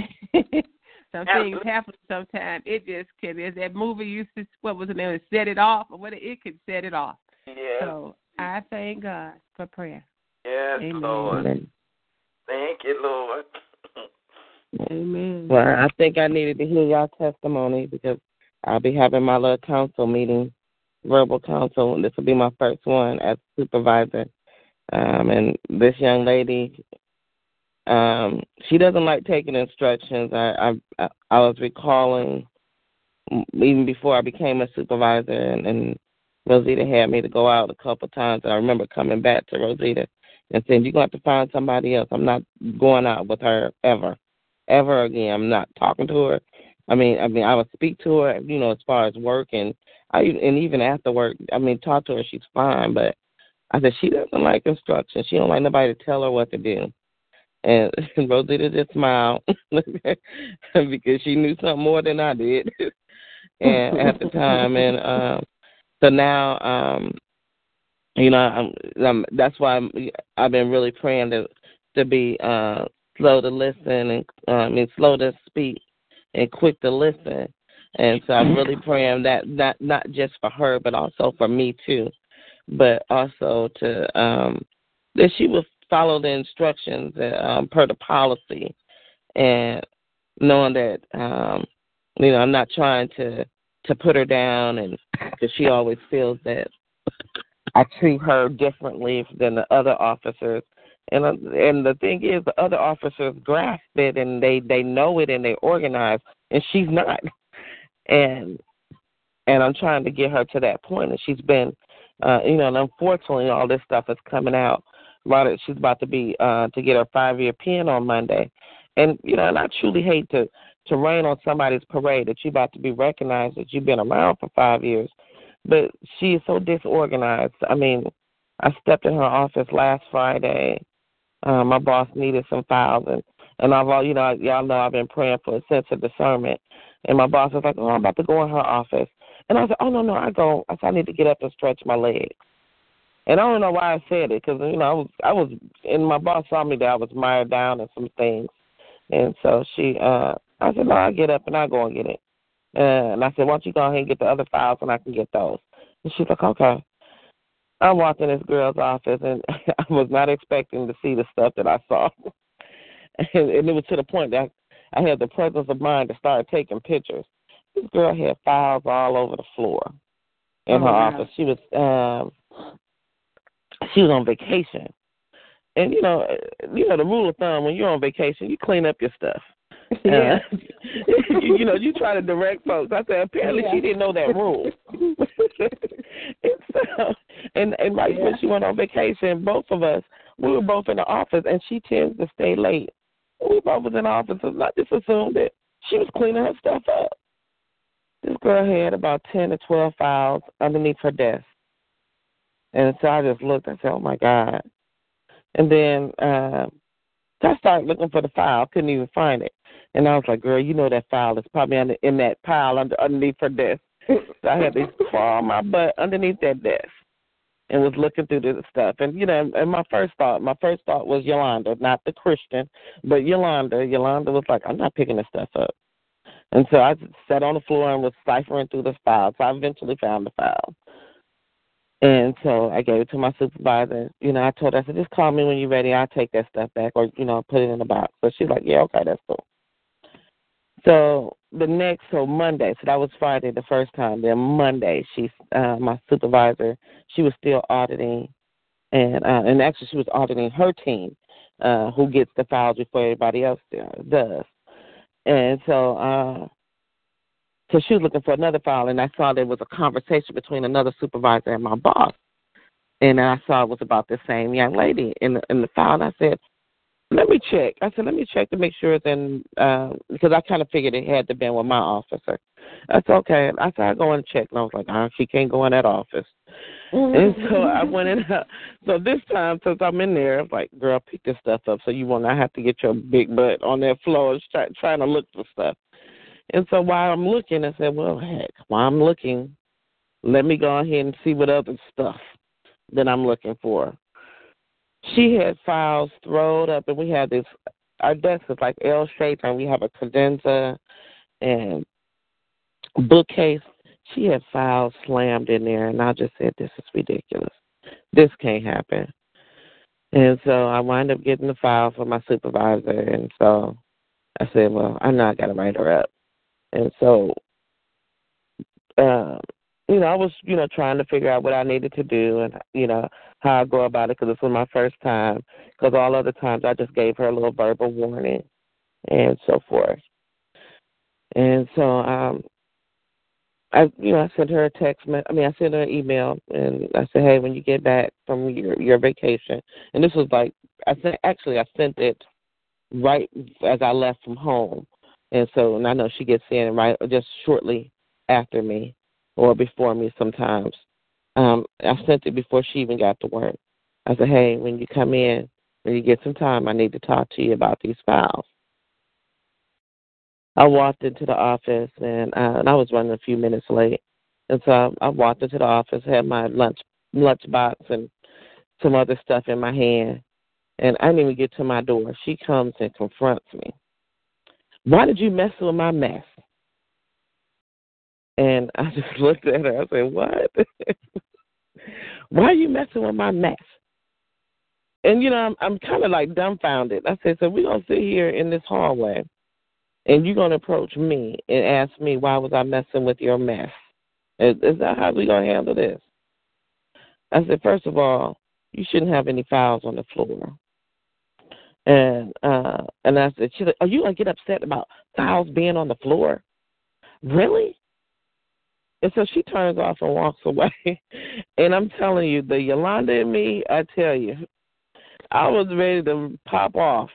some things happen sometimes. It just can. Is that movie used to what was it name? Set it off or what? It could set it off. Yeah. So I thank God for prayer. Yes, Amen. Lord. Thank you, Lord. Amen. Well, I think I needed to hear y'all testimony because I'll be having my little council meeting, verbal council, and this will be my first one as supervisor. Um, and this young lady, um, she doesn't like taking instructions. I, I I was recalling even before I became a supervisor, and, and Rosita had me to go out a couple times. And I remember coming back to Rosita and saying, "You're going to have to find somebody else. I'm not going out with her ever." ever again. I'm not talking to her. I mean, I mean, I would speak to her, you know, as far as work and I and even after work. I mean, talk to her. She's fine, but I said she doesn't like instructions. She don't like nobody to tell her what to do. And and Rosita just smiled because she knew something more than I did, and at the time, and um, so now, um, you know, I'm, I'm that's why I'm, I've been really praying to to be uh slow to listen and uh, I mean slow to speak and quick to listen. And so I'm really praying that not not just for her but also for me too. But also to um that she will follow the instructions um per the policy and knowing that um you know I'm not trying to to put her down and because she always feels that I treat her differently than the other officers and uh, and the thing is, the other officers grasp it and they they know it and they organize, and she's not. And and I'm trying to get her to that point. point, and she's been, uh, you know, and unfortunately, all this stuff is coming out. About it, she's about to be uh, to get her five year pin on Monday, and you know, and I truly hate to to rain on somebody's parade that you're about to be recognized that you've been around for five years, but she is so disorganized. I mean, I stepped in her office last Friday uh, my boss needed some files, and and I've all you know y'all know I've been praying for a sense of discernment. And my boss was like, "Oh, I'm about to go in her office," and I said, "Oh no, no, I go. I said I need to get up and stretch my legs." And I don't know why I said it because you know I was I was and my boss saw me that I was mired down in some things, and so she uh I said no I get up and I go and get it, uh, and I said why don't you go ahead and get the other files and I can get those, and she's like okay, I walked in this girl's office and I was not expecting to see the stuff that I saw. and, and it was to the point that I had the presence of mind to start taking pictures. This girl had files all over the floor in oh, her wow. office. She was um she was on vacation. And you know, you know the rule of thumb when you're on vacation, you clean up your stuff. Yeah. Uh, you, you know, you try to direct folks. I said apparently Yeah. she didn't know that rule. and so, and and right Yeah. when she went on vacation, both of us we were both in the office, and she tends to stay late. We both was in the office, and I just assumed that she was cleaning her stuff up. This girl had about ten to twelve files underneath her desk, and so I just looked. I said, "Oh my god!" And then uh, so I started looking for the file. Couldn't even find it. And I was like, girl, you know that file is probably under, in that pile under, underneath her desk. so I had to crawl my butt underneath that desk and was looking through the stuff. And, you know, and my first thought, my first thought was Yolanda, not the Christian, but Yolanda. Yolanda was like, I'm not picking this stuff up. And so I sat on the floor and was ciphering through the file. So I eventually found the file. And so I gave it to my supervisor. You know, I told her, I said, just call me when you're ready. I'll take that stuff back or, you know, put it in the box. So she's like, yeah, okay, that's cool. So the next, so Monday, so that was Friday the first time. Then Monday, she's uh, my supervisor. She was still auditing, and uh, and actually she was auditing her team, uh, who gets the files before everybody else does. And so, uh, so she was looking for another file, and I saw there was a conversation between another supervisor and my boss. and I saw it was about the same young lady in the in the file. And I said, "Let me check." I said, "Let me check to make sure it's in," uh, because I kind of figured it had to been with my officer. I said, okay. I said, I'll go and check," and I was like, "Ah, she can't go in that office." and so I went in. So this time, since I'm in there, I'm like, "Girl, pick this stuff up, so you will not have to get your big butt on that floor try, trying to look for stuff." And so while I'm looking, I said, "Well, heck, while I'm looking, let me go ahead and see what other stuff that I'm looking for." She had files thrown up, and we had this. Our desk is like L shaped, and we have a cadenza and bookcase. She had files slammed in there, and I just said, "This is ridiculous. This can't happen." And so I wound up getting the file from my supervisor, and so I said, "Well, I know I got to write her up." And so, um, you know, I was, you know, trying to figure out what I needed to do and, you know, how I go about it because this was my first time. Because all other times I just gave her a little verbal warning and so forth. And so, um, I, you know, I sent her a text. I mean, I sent her an email, and I said, "Hey, when you get back from your your vacation," and this was like, I sent actually I sent it right as I left from home, and so, and I know she gets in right just shortly after me or before me sometimes. Um, I sent it before she even got to work. I said, hey, when you come in, when you get some time, I need to talk to you about these files. I walked into the office and, uh, and I was running a few minutes late. And so I, I walked into the office, had my lunch lunch box and some other stuff in my hand. And I didn't even get to my door. She comes and confronts me. Why did you mess with my mess? And I just looked at her. I said, What? Why are you messing with my mess? And you know, I'm I'm kind of like dumbfounded. I said, so we're gonna sit here in this hallway, and you're gonna approach me and ask me why was I messing with your mess? Is, is that how we're gonna handle this? I said, first of all, you shouldn't have any files on the floor. And uh and I said, She's like, Are you gonna get upset about files being on the floor? Really? And so she turns off and walks away. and I'm telling you, the Yolanda and me, I tell you, I was ready to pop off.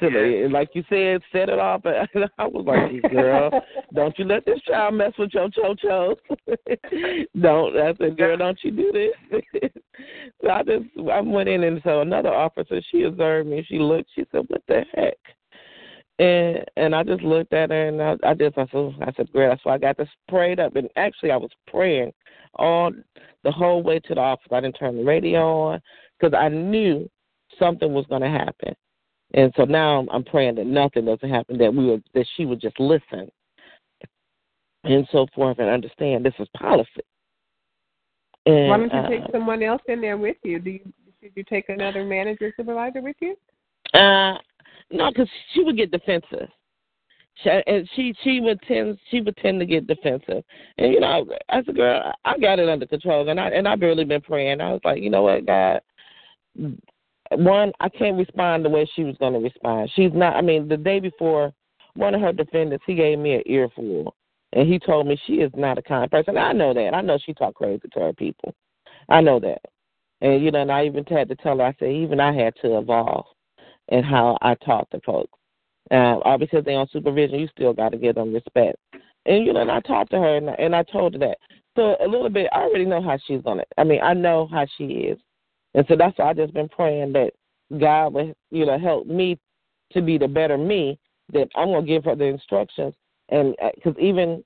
Silly. Like you said, set it off. And I was like, girl, don't you let this child mess with your cho-chos. don't. I said, girl, don't you do this. so I just, I went in and so another officer, she observed me. She looked, she said, what the heck? And and I just looked at her and I, I just I said I said great. So I got this prayed up and actually I was praying all the whole way to the office. I didn't turn the radio on because I knew something was going to happen. And so now I'm, I'm praying that nothing doesn't happen. That we would that she would just listen and so forth and understand this is policy. And, Why don't you uh, take someone else in there with you? Do you should you take another manager supervisor with you? Uh, no, because she would get defensive. She, and she she would tend she would tend to get defensive. And you know, as a girl, I got it under control, and I and I've barely been praying. I was like, you know what, God. One, I can't respond the way she was going to respond. She's not. I mean, the day before, one of her defendants, he gave me an earful, and he told me she is not a kind person. I know that. I know she talk crazy to her people. I know that. And you know, and I even had to tell her. I said, even I had to evolve and how I talk to folks. Uh, all because they're on supervision, you still got to give them respect. And you know, and I talked to her, and, and I told her that. So a little bit, I already know how she's gonna. I mean, I know how she is, and so that's why I just been praying that God would, you know, help me to be the better me. That I'm gonna give her the instructions, and because uh, even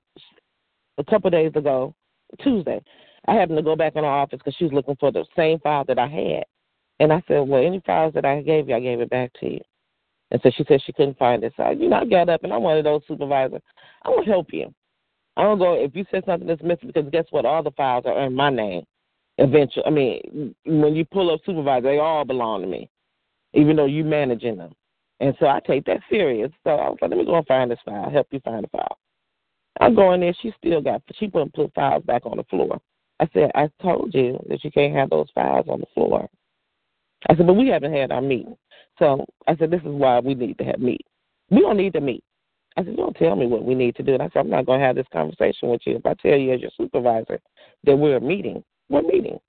a couple of days ago, Tuesday, I happened to go back in her office because she was looking for the same file that I had, and I said, Well, any files that I gave you, I gave it back to you. And so she said she couldn't find it. So, I, you know, I got up and I'm one of those supervisors. I'm gonna help you. I don't go, if you said something that's missing, because guess what? All the files are in my name eventually. I mean, when you pull up supervisor, they all belong to me, even though you managing them. And so I take that serious. So I was like, let me go and find this file, help you find the file. I go in there, she still got, she wouldn't put files back on the floor. I said, I told you that you can't have those files on the floor. I said, but we haven't had our meeting. So I said, this is why we need to have meet. We don't need to meet. I said, You don't tell me what we need to do. And I said, I'm not going to have this conversation with you if I tell you as your supervisor that we're meeting. We're meeting.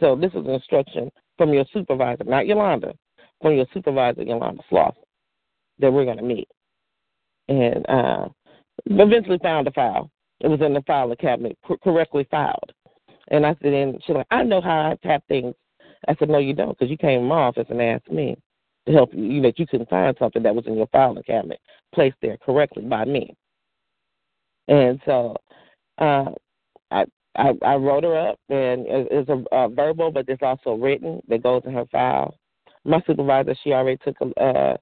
So this is an instruction from your supervisor, not Yolanda, from your supervisor, Yolanda Slauson, that we're going to meet. And uh, eventually found the file. It was in the file cabinet, correctly filed. And I said, and she's like, I know how I tap things. I said, no, you don't, because you came to my office and asked me to help you, you know, that you couldn't find something that was in your filing cabinet placed there correctly by me. And so uh, I, I I wrote her up, and it's a, a verbal, but it's also written that goes in her file. My supervisor, she already took a, uh,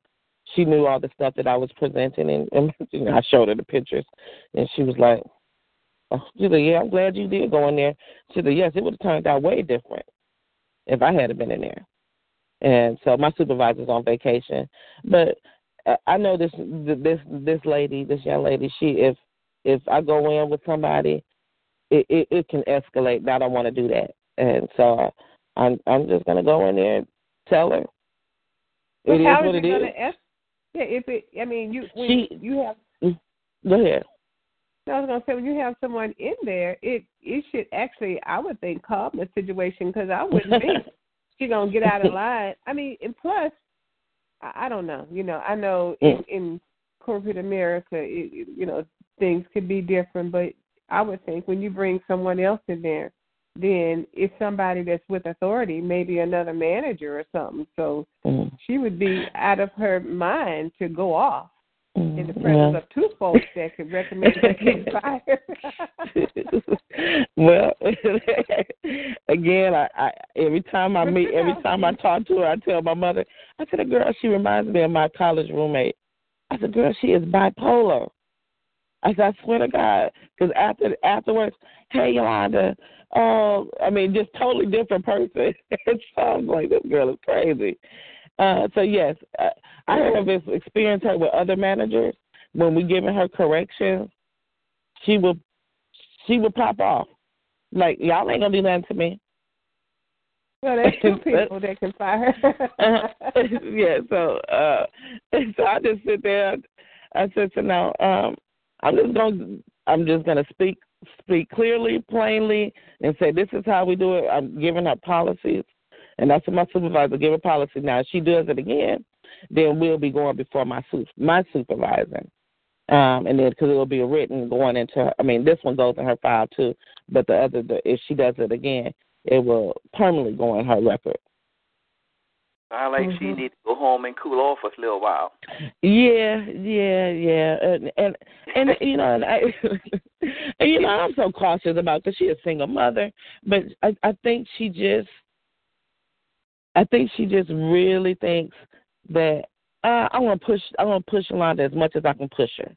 she knew all the stuff that I was presenting, and, and you know, I showed her the pictures, and she was like, oh, she said, "Yeah, I'm glad you did go in there." She said, "Yes, it would have turned out way different if I had been in there." And so my supervisor's on vacation, but uh, I know this this this lady, this young lady. She if if I go in with somebody, it it, it can escalate. And I don't want to do that, and so uh, I'm I'm just gonna go in there and tell her. But it how is what it it is. Es- yeah, if it, I mean, you when She- you have. Go ahead. I was gonna say when you have someone in there, it it should actually, I would think, calm the situation because I wouldn't think she gonna get out of line. I mean, and plus, I, I don't know. You know, I know in, in corporate America, it- you know, things could be different, but I would think when you bring someone else in there, then it's somebody that's with authority, maybe another manager or something. So Mm, she would be out of her mind to go off in the presence yeah. of two folks that could recommend her getting fired. well, again, I, I every time I meet, every time I talk to her, I tell my mother, I said, "A girl, she reminds me of my college roommate." I said, "Girl, she is bipolar." I said, "I swear to God," because after afterwards, hey Yolanda, uh, I mean, just totally different person. it sounds like this girl is crazy. Uh, so yes, I, I have this experience her with other managers when we giving her corrections, she will she will pop off. Like, y'all ain't gonna do nothing to me. well, there's two people that can fire her. Uh, yeah, so uh so I just sit there I said so now, um, I'm just gonna I'm just gonna speak speak clearly, plainly and say this is how we do it. I'm giving her policies and that's what my supervisor give her policy. Now if she does it again, then we'll be going before my su- my supervisor. Um, and then because it'll be written going into her, I mean, this one goes in her file too, but the other, the, if she does it again, it will permanently go in her record. Sound like she need to go home and cool off for a little while. Yeah, yeah, yeah, and and, and you know, and I, and you know, I'm so cautious about because she a single mother, but I I think she just, I think she just really thinks that uh, I want to push, I want to push Yolanda as much as I can push her,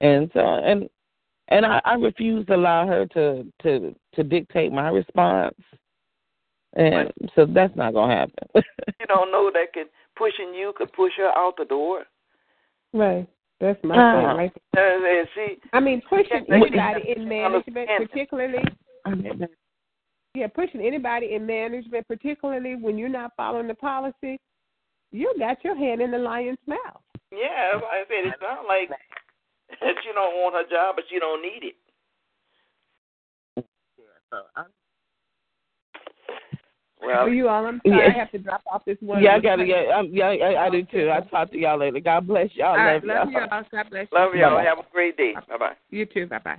and so and and I, I refuse to allow her to to to dictate my response, and so that's not gonna happen. you don't know that can pushing you could push her out the door. right. That's my Uh, thing, right? Uh, and she, I mean, pushing Yeah, they- anybody in management, particularly, yeah, pushing anybody in management, particularly when you're not following the policy, you got your hand in the lion's mouth. yeah, I said, it's not like that you don't want her job, but you don't need it. Well, For you all, I'm sorry, Yeah. I have to drop off this one. Yeah, I gotta get. Um, yeah, I, I do too. I talk to y'all later. God bless y'all. All right, love love y'all. you all. God bless you. love y'all. Bye-bye. Have a great day. Bye bye. You too. Bye bye.